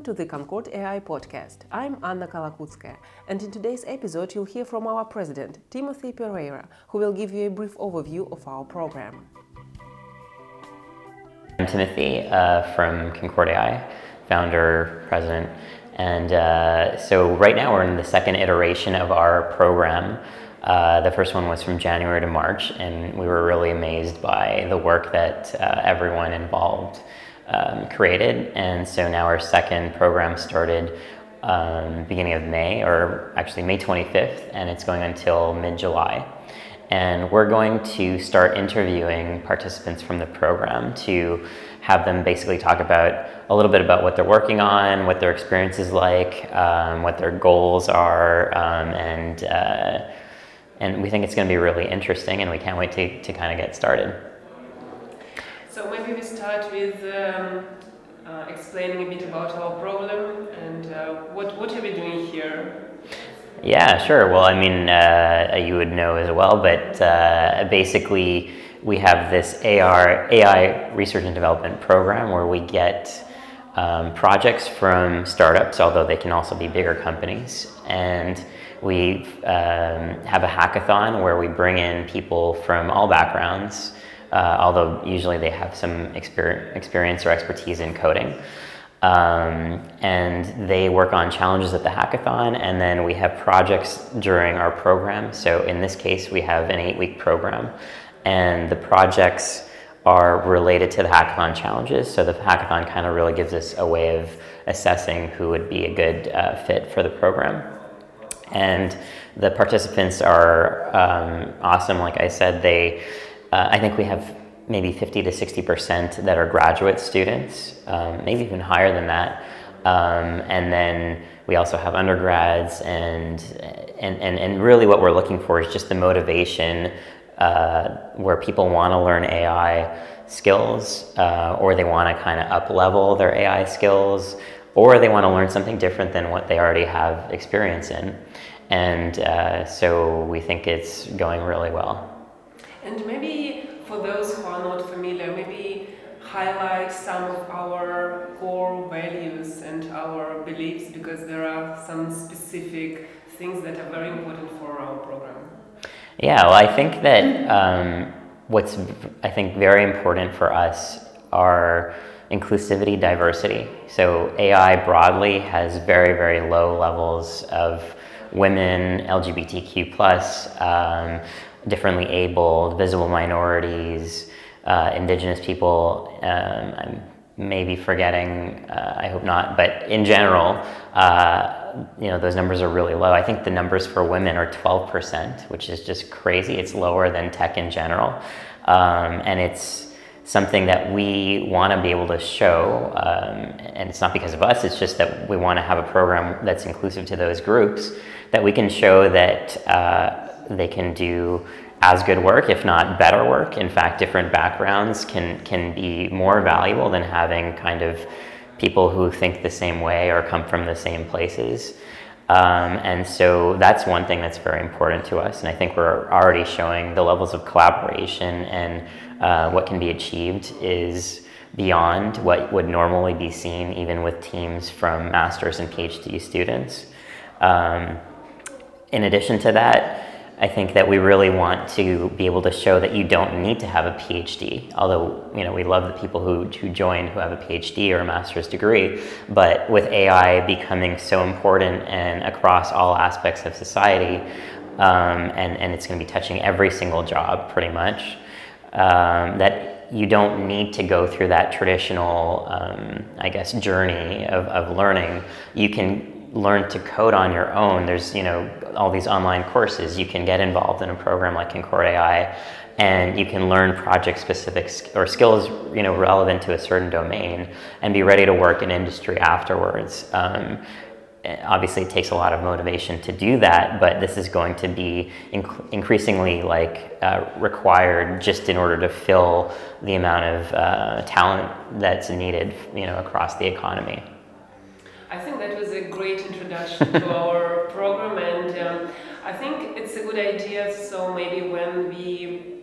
Welcome to the Concord AI podcast. I'm Anna Kolokutskaya, and in today's episode, you'll hear from our president, Timothy Pereira, who will give you a brief overview of our program. I'm Timothy uh, from Concord AI, founder, president. And uh, so, right now, we're in the second iteration of our program. Uh, the first one was from January to March, and we were really amazed by the work that uh, everyone involved um, created. And so now our second program started um, beginning of May, or actually May 25th, and it's going until mid July. And we're going to start interviewing participants from the program to have them basically talk about a little bit about what they're working on, what their experience is like, um, what their goals are, um, and uh, and we think it's going to be really interesting, and we can't wait to, to kind of get started. So maybe we start with um, uh, explaining a bit about our problem and uh, what, what are we doing here? Yeah, sure. Well, I mean, uh, you would know as well, but uh, basically, we have this AR, AI research and development program where we get um, projects from startups, although they can also be bigger companies. And we um, have a hackathon where we bring in people from all backgrounds uh, although usually they have some exper- experience or expertise in coding. Um, and they work on challenges at the hackathon, and then we have projects during our program. So in this case, we have an eight week program, and the projects are related to the hackathon challenges. So the hackathon kind of really gives us a way of assessing who would be a good uh, fit for the program. And the participants are um, awesome. Like I said, they uh, I think we have maybe 50 to 60% that are graduate students, um, maybe even higher than that. Um, and then we also have undergrads, and, and, and, and really what we're looking for is just the motivation uh, where people want to learn AI skills, uh, or they want to kind of up level their AI skills, or they want to learn something different than what they already have experience in. And uh, so we think it's going really well. And maybe for those who are not familiar, maybe highlight some of our core values and our beliefs because there are some specific things that are very important for our program. Yeah, well, I think that um, what's I think very important for us are inclusivity, diversity. So AI broadly has very, very low levels of women, LGBTQ plus, um, differently abled, visible minorities, uh, indigenous people. Um, I'm maybe forgetting, uh, I hope not, but in general, uh, you know, those numbers are really low. I think the numbers for women are 12%, which is just crazy. It's lower than tech in general. Um, and it's something that we want to be able to show. Um, and it's not because of us, it's just that we want to have a program that's inclusive to those groups, that we can show that uh, they can do as good work, if not better work. In fact, different backgrounds can can be more valuable than having kind of people who think the same way or come from the same places. Um, and so that's one thing that's very important to us. And I think we're already showing the levels of collaboration and uh, what can be achieved is beyond what would normally be seen even with teams from master's and PhD students. Um, in addition to that, I think that we really want to be able to show that you don't need to have a PhD. Although, you know, we love the people who, who join who have a PhD or a master's degree. But with AI becoming so important and across all aspects of society, um, and, and it's going to be touching every single job pretty much, um, that you don't need to go through that traditional, um, I guess, journey of, of learning. You can learn to code on your own. There's you know all these online courses. You can get involved in a program like Concord AI, and you can learn project specific or skills you know relevant to a certain domain, and be ready to work in industry afterwards. Um, obviously, it takes a lot of motivation to do that, but this is going to be inc- increasingly like uh, required just in order to fill the amount of uh, talent that's needed you know across the economy. I think that was a to our program, and um, I think it's a good idea. So maybe when we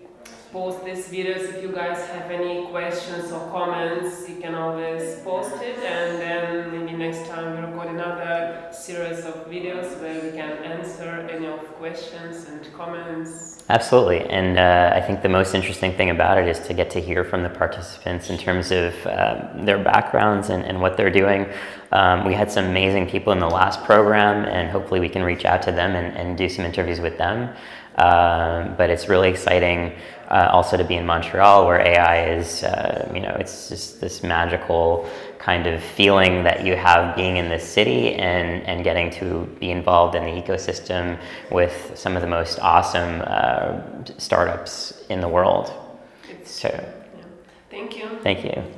post these videos. If you guys have any questions or comments, you can always post it, and then maybe next time we record another series of videos where we can answer any of questions and comments. Absolutely, and uh, I think the most interesting thing about it is to get to hear from the participants in terms of um, their backgrounds and, and what they're doing. Um, we had some amazing people in the last program, and hopefully we can reach out to them and, and do some interviews with them. Um, but it's really exciting uh, also to be in Montreal, where AI is, uh, you know, it's just this magical kind of feeling that you have being in this city and, and getting to be involved in the ecosystem with some of the most awesome uh, startups in the world. So, yeah. thank you. Thank you.